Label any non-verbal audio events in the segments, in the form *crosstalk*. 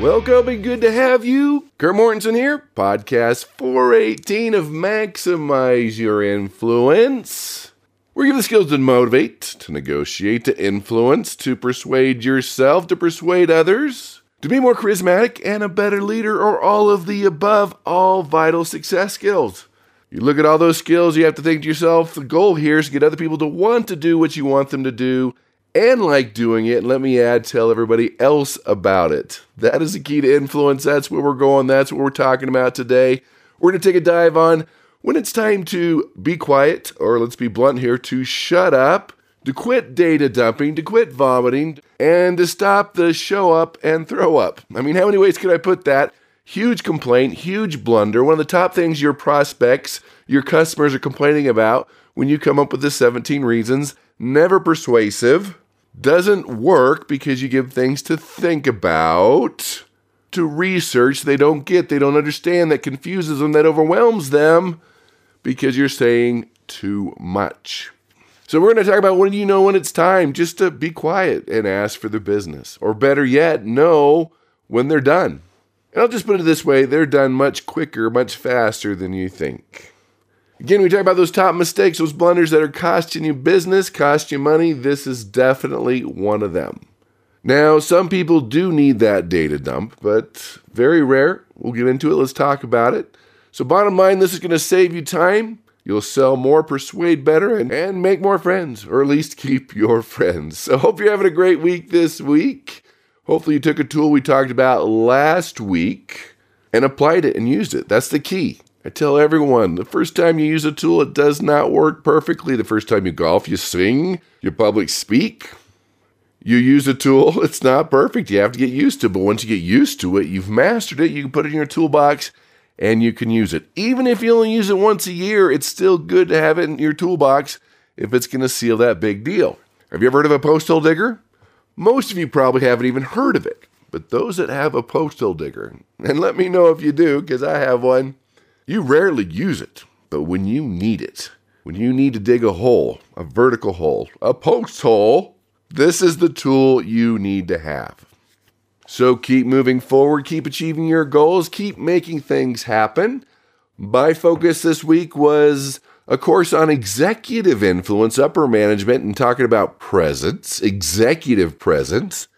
Welcome and good to have you. Kurt Mortensen here, podcast 418 of Maximize Your Influence. We're given the skills to motivate, to negotiate, to influence, to persuade yourself, to persuade others, to be more charismatic and a better leader, or all of the above, all vital success skills. You look at all those skills, you have to think to yourself, the goal here is to get other people to want to do what you want them to do and like doing it. And let me add, tell everybody else about it. That is the key to influence. That's where we're going. That's what we're talking about today. We're going to take a dive on when it's time to be quiet, or let's be blunt here, to shut up, to quit data dumping, to quit vomiting, and to stop the show up and throw up. I mean, how many ways could I put that? Huge complaint, huge blunder. One of the top things your prospects, your customers are complaining about when you come up with the 17 reasons. Never persuasive, doesn't work because you give things to think about, to research they don't get, they don't understand, that confuses them, that overwhelms them because you're saying too much. So, we're going to talk about when you know when it's time just to be quiet and ask for the business. Or better yet, know when they're done. And I'll just put it this way they're done much quicker, much faster than you think. Again, we talk about those top mistakes, those blunders that are costing you business, cost you money. This is definitely one of them. Now, some people do need that data dump, but very rare. We'll get into it. Let's talk about it. So, bottom line, this is going to save you time. You'll sell more, persuade better, and, and make more friends, or at least *laughs* keep your friends. So, hope you're having a great week this week. Hopefully, you took a tool we talked about last week and applied it and used it. That's the key. I tell everyone the first time you use a tool, it does not work perfectly. The first time you golf, you sing, you public speak, you use a tool, *laughs* it's not perfect. You have to get used to it. But once you get used to it, you've mastered it, you can put it in your toolbox and you can use it. Even if you only use it once a year, it's still good to have it in your toolbox if it's going to seal that big deal. Have you ever heard of a post hole digger? Most of you probably haven't even heard of it. But those that have a post hole digger, and let me know if you do, because I have one. You rarely use it, but when you need it, when you need to dig a hole, a vertical hole, a post hole, this is the tool you need to have. So keep moving forward, keep achieving your goals, keep making things happen. My focus this week was a course on executive influence, upper management, and talking about presence, executive presence.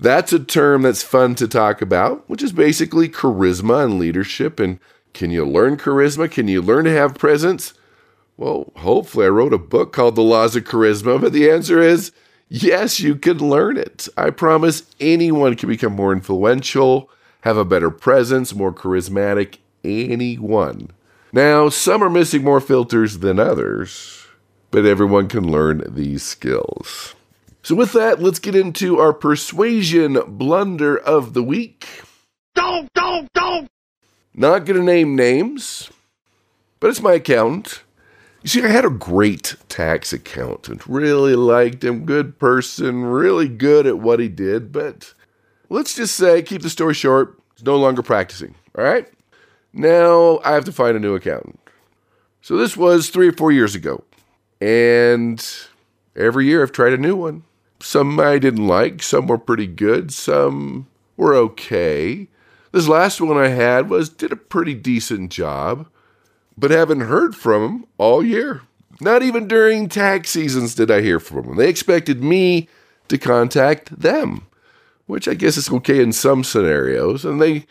That's a term that's fun to talk about, which is basically charisma and leadership and can you learn charisma? Can you learn to have presence? Well, hopefully, I wrote a book called The Laws of Charisma, but the answer is yes, you can learn it. I promise anyone can become more influential, have a better presence, more charismatic. Anyone. Now, some are missing more filters than others, but everyone can learn these skills. So, with that, let's get into our persuasion blunder of the week. Don't, don't! Not going to name names, but it's my accountant. You see, I had a great tax accountant. Really liked him, good person, really good at what he did, but let's just say, keep the story short, he's no longer practicing. All right? Now I have to find a new accountant. So this was three or four years ago. And every year I've tried a new one. Some I didn't like, some were pretty good, some were okay. This last one I had was did a pretty decent job, but haven't heard from him all year. Not even during tax seasons did I hear from them. They expected me to contact them, which I guess is okay in some scenarios, and they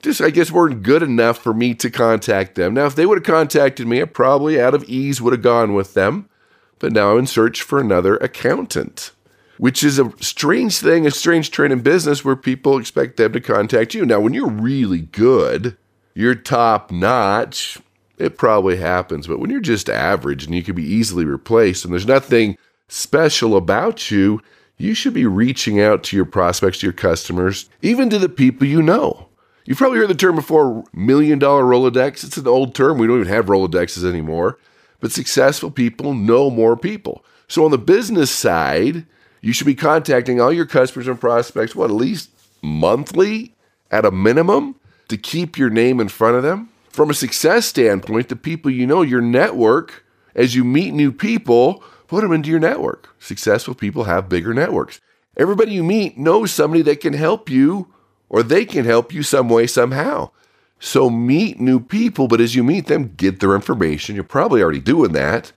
just I guess weren't good enough for me to contact them. Now, if they would have contacted me, I probably out of ease would have gone with them. But now I'm in search for another accountant which is a strange thing, a strange trend in business where people expect them to contact you. Now, when you're really good, you're top notch, it probably happens. But when you're just average and you can be easily replaced and there's nothing special about you, you should be reaching out to your prospects, to your customers, even to the people you know. You've probably heard the term before million dollar Rolodex. It's an old term. We don't even have Rolodexes anymore. But successful people know more people. So on the business side, you should be contacting all your customers and prospects, what, at least monthly at a minimum to keep your name in front of them. From a success standpoint, the people you know, your network, as you meet new people, put them into your network. Successful people have bigger networks. Everybody you meet knows somebody that can help you or they can help you some way, somehow. So meet new people, but as you meet them, get their information. You're probably already doing that,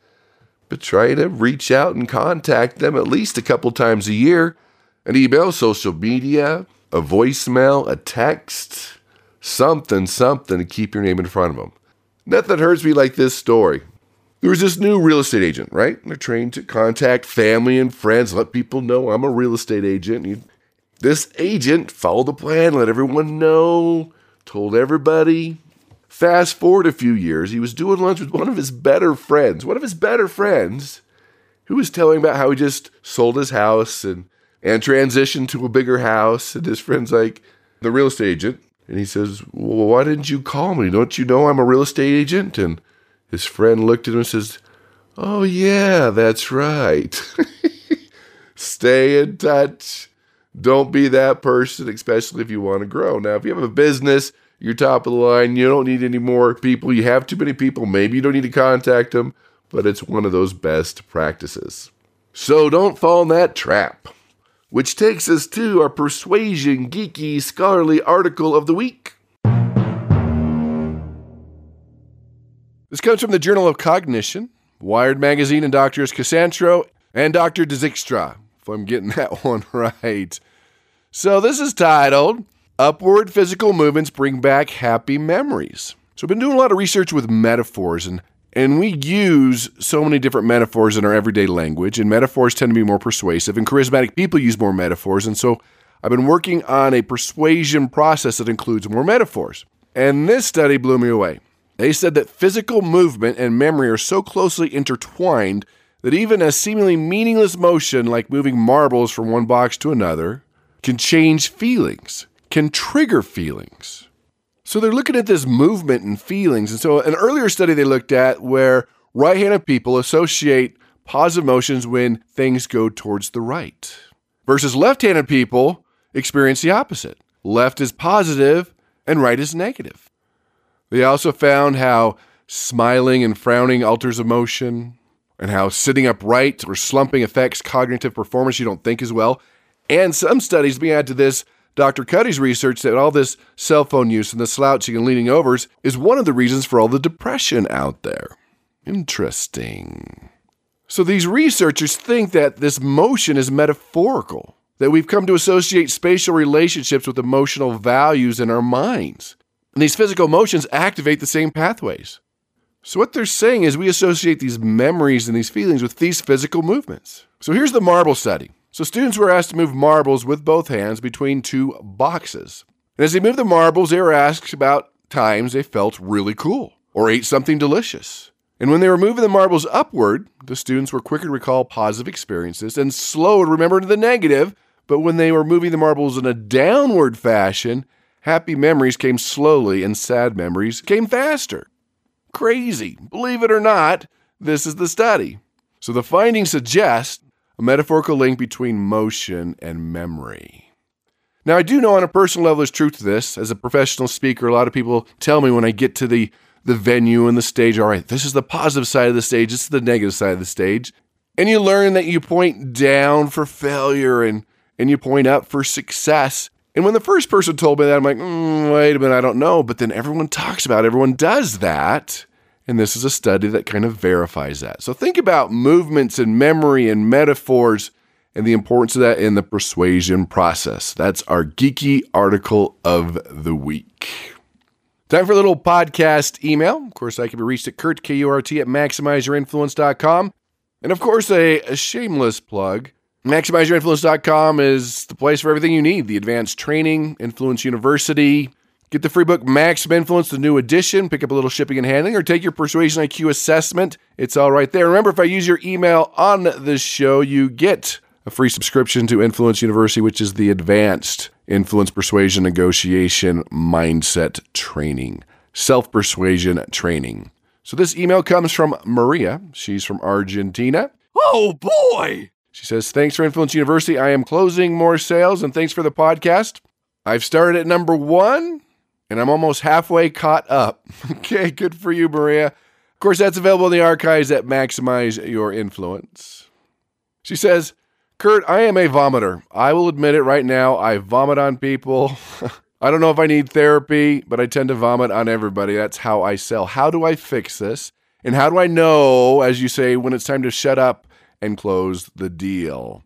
try to reach out and contact them at least a couple times a year. An email, social media, a voicemail, a text, something, something to keep your name in front of them. Nothing hurts me like this story. There was this new real estate agent, right? They're trained to contact family and friends, let people know I'm a real estate agent. This agent followed the plan, let everyone know, told everybody. Fast forward a few years, he was doing lunch with one of his better friends, one of his better friends, who was telling about how he just sold his house and and transitioned to a bigger house. And his friend's like, the real estate agent. And he says, Well, why didn't you call me? Don't you know I'm a real estate agent? And his friend looked at him and says, Oh, yeah, that's right. *laughs* Stay in touch. Don't be that person, especially if you want to grow. Now, if you have a business, you're top of the line, you don't need any more people. You have too many people, maybe you don't need to contact them, but it's one of those best practices. So don't fall in that trap. Which takes us to our persuasion geeky scholarly article of the week. This comes from the Journal of Cognition, Wired Magazine, and Doctors Casasanto and Dr. Dijkstra if I'm getting *laughs* that one right. So this is titled Upward Physical Movements Bring Back Happy Memories. So I've been doing a lot of research with metaphors and and we use so many different metaphors in our everyday language, and metaphors tend to be more persuasive, and charismatic people use more metaphors. And so I've been working on a persuasion process that includes more metaphors. And this study blew me away. They said that physical movement and memory are so closely intertwined that even a seemingly meaningless motion like moving marbles from one box to another can change feelings, can trigger feelings. So they're looking at this movement and feelings. And so, an earlier study they looked at where right handed people associate positive emotions when things go towards the right, versus left handed people experience the opposite. Left is positive and right is negative. They also found how smiling and frowning alters emotion, and how sitting upright or slumping affects cognitive performance you don't think as well. And some studies, me add to this, Dr. Cuddy's research that all this cell phone use and the slouching and leaning overs is one of the reasons for all the depression out there. Interesting. So these researchers think that this motion is metaphorical, that we've come to associate spatial relationships with emotional values in our minds. And these physical motions activate the same pathways. So, what they're saying is we associate these memories and these feelings with these physical movements. So, here's the marble study. So, students were asked to move marbles with both hands between two boxes. And as they moved the marbles, they were asked about times they felt really cool or ate something delicious. And when they were moving the marbles upward, the students were quicker to recall positive experiences and slow to remember the negative. But when they were moving the marbles in a downward fashion, happy memories came slowly and sad memories came faster crazy. Believe it or not, this is the study. So the findings suggest a metaphorical link between motion and memory. Now, I do know on a personal level there's truth to this. As a professional speaker, a lot of people tell me when I get to the, the venue and the stage, all right, this is the positive side of the stage, this is the negative side of the stage. And you learn that you point down for failure and, and you point up for success. And when the first person told me that, I'm like, mm, wait a minute, I don't know. But then everyone talks about it, everyone does that. And this is a study that kind of verifies that. So think about movements and memory and metaphors and the importance of that in the persuasion process. That's our geeky article of the week. Time for a little podcast email. Of course, I can be reached at Kurt, K-U-R-T, at MaximizeYourInfluence.com. And of course, a, a shameless plug MaximizeYourInfluence.com is the place for everything you need the advanced training, Influence University. Get the free book Maximum Influence, the new edition. Pick up a little shipping and handling, or take your Persuasion IQ assessment. It's all right there. Remember, if I use your email on this show, you get a free subscription to Influence University, which is the advanced influence, persuasion, negotiation, mindset training, self persuasion training. So this email comes from Maria. She's from Argentina. Oh boy! She says, Thanks for Influence University. I am closing more sales and thanks for the podcast. I've started at number one and I'm almost halfway caught up. *laughs* okay, good for you, Maria. Of course, that's available in the archives at Maximize Your Influence. She says, Kurt, I am a vomiter. I will admit it right now. I vomit on people. *laughs* I don't know if I need therapy, but I tend to vomit on everybody. That's how I sell. How do I fix this? And how do I know, as you say, when it's time to shut up and close the deal?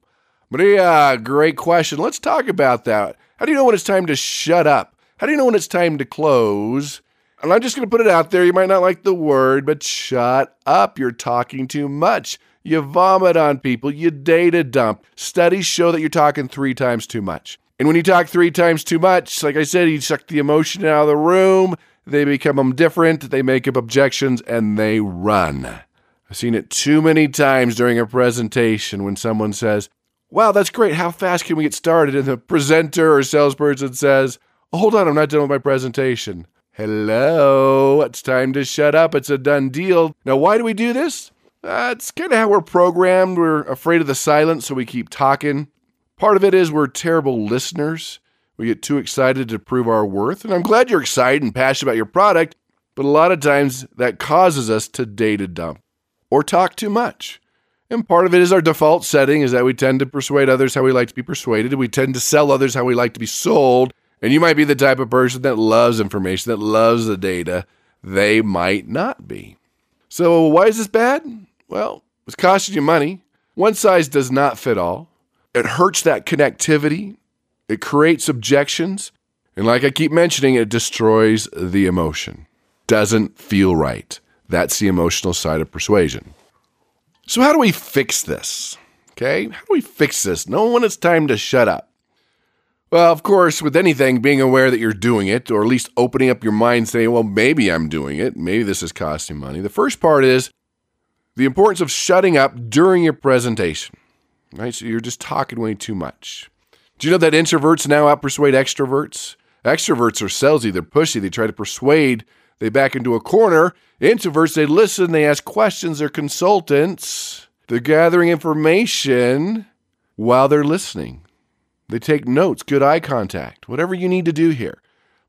Maria, great question. Let's talk about that. How do you know when it's time to shut up? How do you know when it's time to close? And I'm just going to put it out there. You might not like the word, but shut up. You're talking too much. You vomit on people. You data dump. Studies show that you're talking three times too much. And when you talk three times too much, like I said, you suck the emotion out of the room. They become indifferent. They make up objections and they run. I've seen it too many times during a presentation when someone says, Wow, that's great. How fast can we get started? And the presenter or salesperson says, Oh, hold on, I'm not done with my presentation. Hello, it's time to shut up. It's a done deal. Now, why do we do this? Uh, That's kind of how we're programmed. We're afraid of the silence, so we keep talking. Part of it is we're terrible listeners. We get too excited to prove our worth. And I'm glad you're excited and passionate about your product, but a lot of times that causes us to data dump or talk too much. And part of it is our default setting is that we tend to persuade others how we like to be persuaded. We tend to sell others how we like to be sold. And you might be the type of person that loves information, that loves the data. They might not be. So, why is this bad? Well, it's costing you money. One size does not fit all. It hurts that connectivity, it creates objections, and like I keep mentioning, it destroys the emotion. Doesn't feel right. That's the emotional side of persuasion. So, how do we fix this? Okay, how do we fix this? Know when it's time to shut up. Well, of course, with anything, being aware that you're doing it, or at least opening up your mind, saying, well, maybe I'm doing it. Maybe this is costing money. The first part is the importance of shutting up during your presentation. Right? So you're just talking way too much. Do you know that introverts now outpersuade extroverts? Extroverts are salesy, they're pushy, they try to persuade, they back into a corner. Introverts, they listen, they ask questions, they're consultants, they're gathering information while they're listening. They take notes, good eye contact, whatever you need to do here.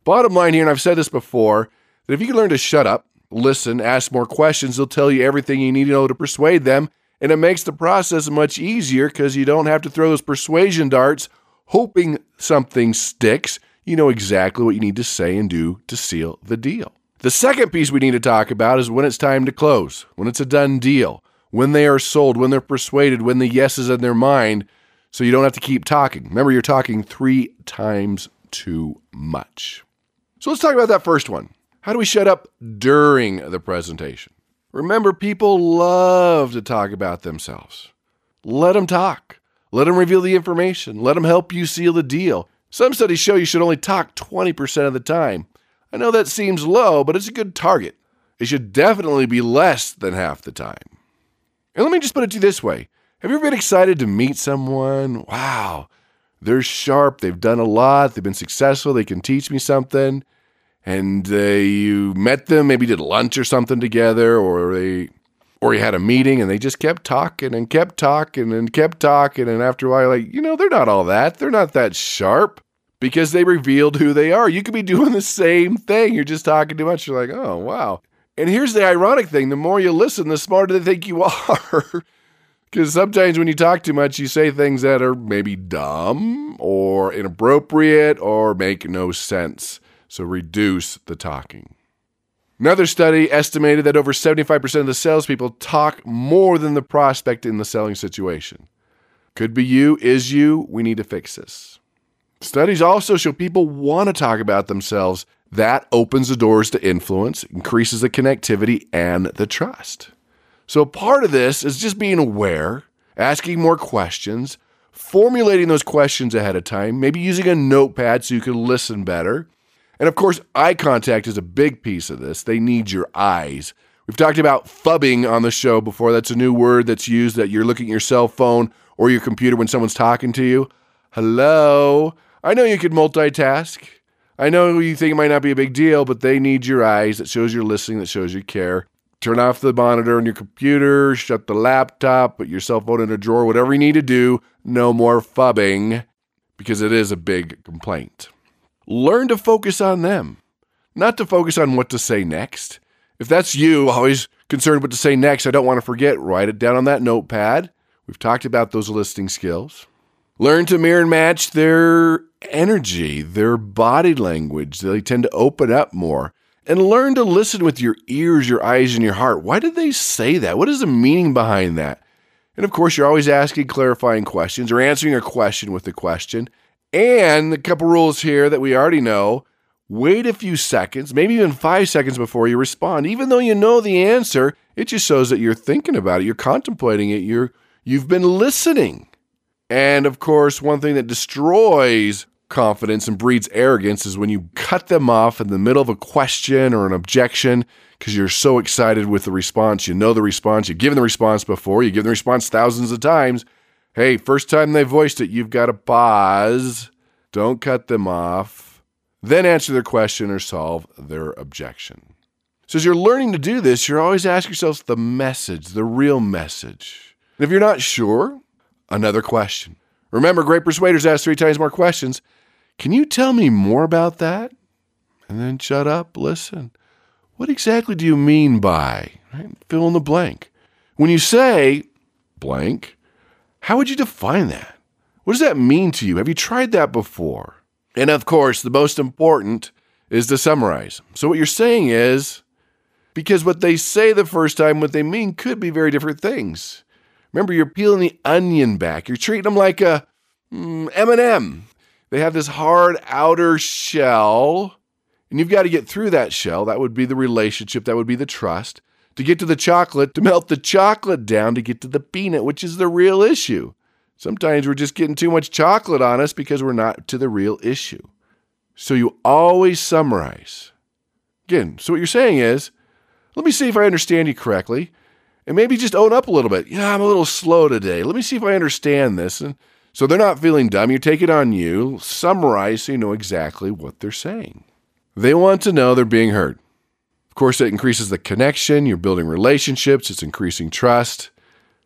Bottom line here, and I've said this before, that if you can learn to shut up, listen, ask more questions. They'll tell you everything you need to know to persuade them. And it makes the process much easier because you don't have to throw those persuasion darts hoping something sticks. You know exactly what you need to say and do to seal the deal. The second piece we need to talk about is when it's time to close, when it's a done deal, when they are sold, when they're persuaded, when the yes is in their mind, so you don't have to keep talking. Remember, you're talking three times too much. So let's talk about that first one. How do we shut up during the presentation? Remember, people love to talk about themselves. Let them talk. Let them reveal the information. Let them help you seal the deal. Some studies show you should only talk 20% of the time. I know that seems low, but it's a good target. It should definitely be less than half the time. And let me just put it to you this way Have you ever been excited to meet someone? Wow, they're sharp, they've done a lot, they've been successful, they can teach me something and uh, you met them, maybe did lunch or something together, or they, or you had a meeting, and they just kept talking and kept talking and kept talking, and after a while, like you know, they're not all that, they're not that sharp because they revealed who they are. You could be *laughs* doing the same thing. You're just talking too much. You're like, oh wow. And here's the ironic thing: the more you listen, the smarter they think you *laughs* are. Because sometimes when you talk too much, you say things that are maybe dumb or inappropriate or make no sense. So reduce the talking. Another study estimated that over 75% of the salespeople talk more than the prospect in the selling situation. Could be you, is you. We need to fix this. Studies also show people want to talk about themselves. That opens the doors to influence, increases the connectivity and the trust. So, part of this is just being aware, asking more questions, formulating those questions ahead of time, maybe using a notepad so you can listen better, and of course, eye contact is a big piece of this. They need your eyes. We've talked about phubbing on the show before. That's a new word that's used that you're looking at your cell phone or your computer when someone's talking to you. Hello. I know you could multitask. I know you think it might not be a big deal, but they need your eyes. That shows you're listening, that shows you care. Turn off the monitor on your computer, shut the laptop, put your cell phone in a drawer, whatever you need to do. No more phubbing because it is a big complaint. Learn to focus on them, not to focus on what to say next. If that's you, always concerned what to say next, I don't want to forget, write it down on that notepad. We've talked about those listening skills. Learn to mirror and match their energy, their body language. They tend to open up more. And learn to listen with your ears, your eyes, and your heart. Why did they say that? What is the meaning behind that? And of course, you're always asking clarifying questions or answering a question with a question. And a couple rules here that we already know wait a few seconds, maybe even five seconds before you respond. Even though you know the answer, it just shows that you're thinking about it, you're contemplating it, you're, you've been listening. And of course, one thing that destroys confidence and breeds arrogance is when you cut them off in the middle of a question or an objection because you're so excited with the response. You know the response, you've given the response before, you give the response thousands of times. Hey, first time they voiced it, you've got to pause. Don't cut them off. Then answer their question or solve their objection. So, as you're learning to do this, you're always asking yourself the message, the real message. And if you're not sure, another question. Remember, great persuaders ask three times more questions. Can you tell me more about that? And then shut up, listen. What exactly do you mean by? Right? Fill in the blank. When you say blank, how would you define that? What does that mean to you? Have you tried that before? And of course, the most important is to summarize. So, what you're saying is because what they say the first time, what they mean could be very different things. Remember, you're peeling the onion back. You're treating them like a mm, M&M. They have this hard outer shell, and you've got to get through that shell. That would be the relationship. That would be the trust. To get to the chocolate, to melt the chocolate down, to get to the peanut, which is the real issue. Sometimes we're just getting too much chocolate on us because we're not to the real issue. So you always summarize. Again, so what you're saying is, let me see if I understand you correctly and maybe just own up a little bit. Yeah, I'm a little slow today. Let me see if I understand this. And so they're not feeling dumb. You take it on you, summarize so you know exactly what they're saying. They want to know they're being heard. Of course, it increases the connection. You're building relationships, it's increasing trust.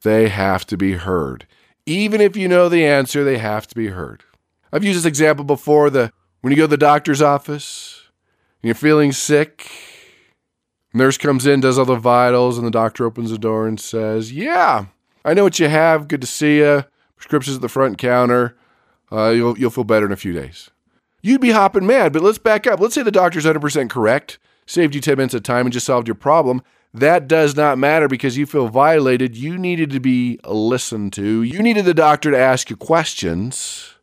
They have to be heard. Even if you know the answer, they have to be heard. I've used this example before the when you go to the doctor's office and you're feeling sick Nurse comes in, does all the vitals, and the doctor opens the door and says, Yeah, I know what you have. Good to see you. Prescriptions at the front counter. Uh, you'll, you'll feel better in a few days. You'd be hopping mad, but let's back up. Let's say the doctor's 100% correct, saved you 10 minutes of time, and just solved your problem. That does not matter because you feel violated. You needed to be listened to. You needed the doctor to ask you questions.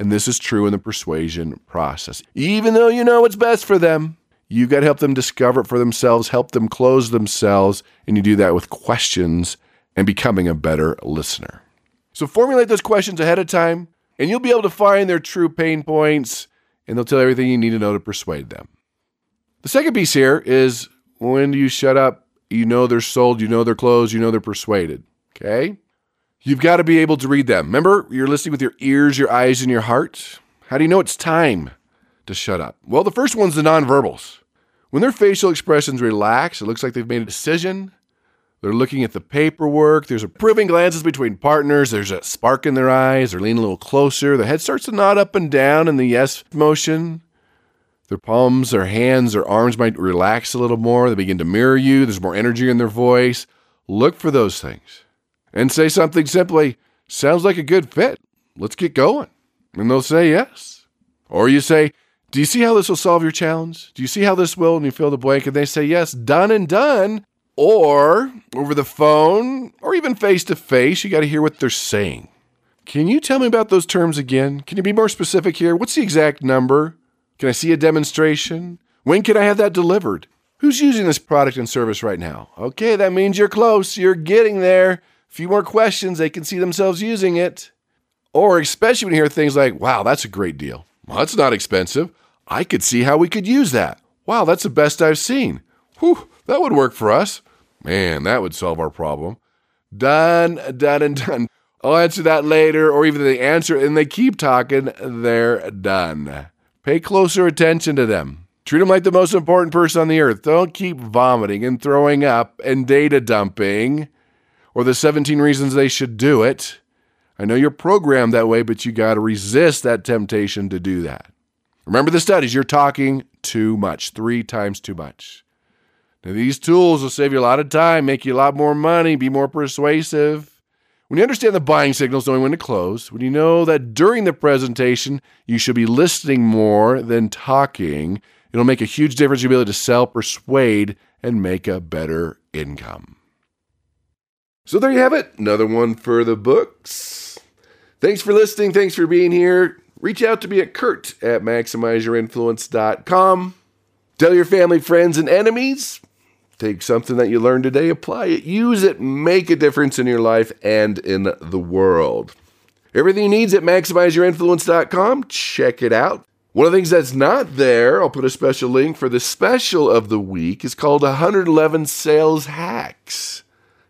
And this is true in the persuasion process. Even though you know what's best for them, You've got to help them discover it for themselves, help them close themselves, and you do that with questions and becoming a better listener. So formulate those questions ahead of time, and you'll be able to find their true pain points, and they'll tell you everything you need to know to persuade them. The second piece here is when do you shut up? You know they're sold, you know they're closed, you know they're persuaded. Okay? You've got to be able to read them. Remember, you're listening with your ears, your eyes, and your heart. How do you know it's time? to shut up? Well, the first one's the nonverbals. When their facial expressions relax, it looks like they've made a decision. They're looking at the paperwork. There's approving glances between partners. There's a spark in their eyes. They're leaning a little closer. The head starts to nod up and down in the yes motion. Their palms, their hands, their arms might relax a little more. They begin to mirror you. There's more energy in their voice. Look for those things and say something simply, sounds like a good fit. Let's get going. And they'll say yes. Or you say, do you see how this will solve your challenge? Do you see how this will? And you fill the blank, and they say, Yes, done and done. Or over the phone, or even face to face, you got to hear what they're saying. Can you tell me about those terms again? Can you be more specific here? What's the exact number? Can I see a demonstration? When can I have that delivered? Who's using this product and service right now? Okay, that means you're close. You're getting there. A few more questions, they can see themselves using it. Or especially when you hear things like, wow, that's a great deal. Well, that's not expensive. I could see how we could use that. Wow, that's the best I've seen. Whew, that would work for us. Man, that would solve our problem. Done, done, and done. I'll answer that later, or even they answer and they keep talking, they're done. Pay closer attention to them. Treat them like the most important person on the earth. Don't keep vomiting and throwing up and data dumping or the 17 reasons they should do it. I know you're programmed that way, but you got to resist that temptation to do that. Remember the studies, you're talking too much, three times too much. Now, these tools will save you a lot of time, make you a lot more money, be more persuasive. When you understand the buying signals, knowing when to close, when you know that during the presentation you should be listening more than talking, it'll make a huge difference. Be able to sell, persuade, and make a better income. So there you have it. Another one for the books. Thanks for listening. Thanks for being here. Reach out to me at kurt at maximizeyourinfluence.com. Tell your family, friends, and enemies. Take something that you learned today, apply it, use it, make a difference in your life and in the world. Everything you need is at maximizeyourinfluence.com. Check it out. One of the things that's not there, I'll put a special link for the special of the week, is called 111 Sales Hacks.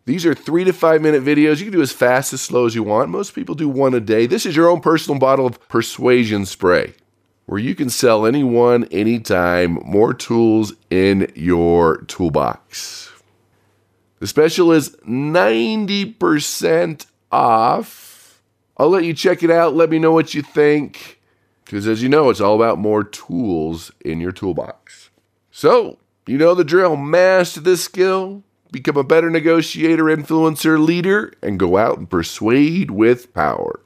These are three to five minute videos. You can do as fast as slow as you want. Most people do one a day. This is your own personal bottle of persuasion spray where you can sell anyone, anytime, more tools in your toolbox. The special is 90% off. I'll let you check it out. Let me know what you think. Because as you know, it's all about more tools in your toolbox. So, you know the drill. Master this skill, become a better negotiator, influencer, leader, and go out and persuade with power.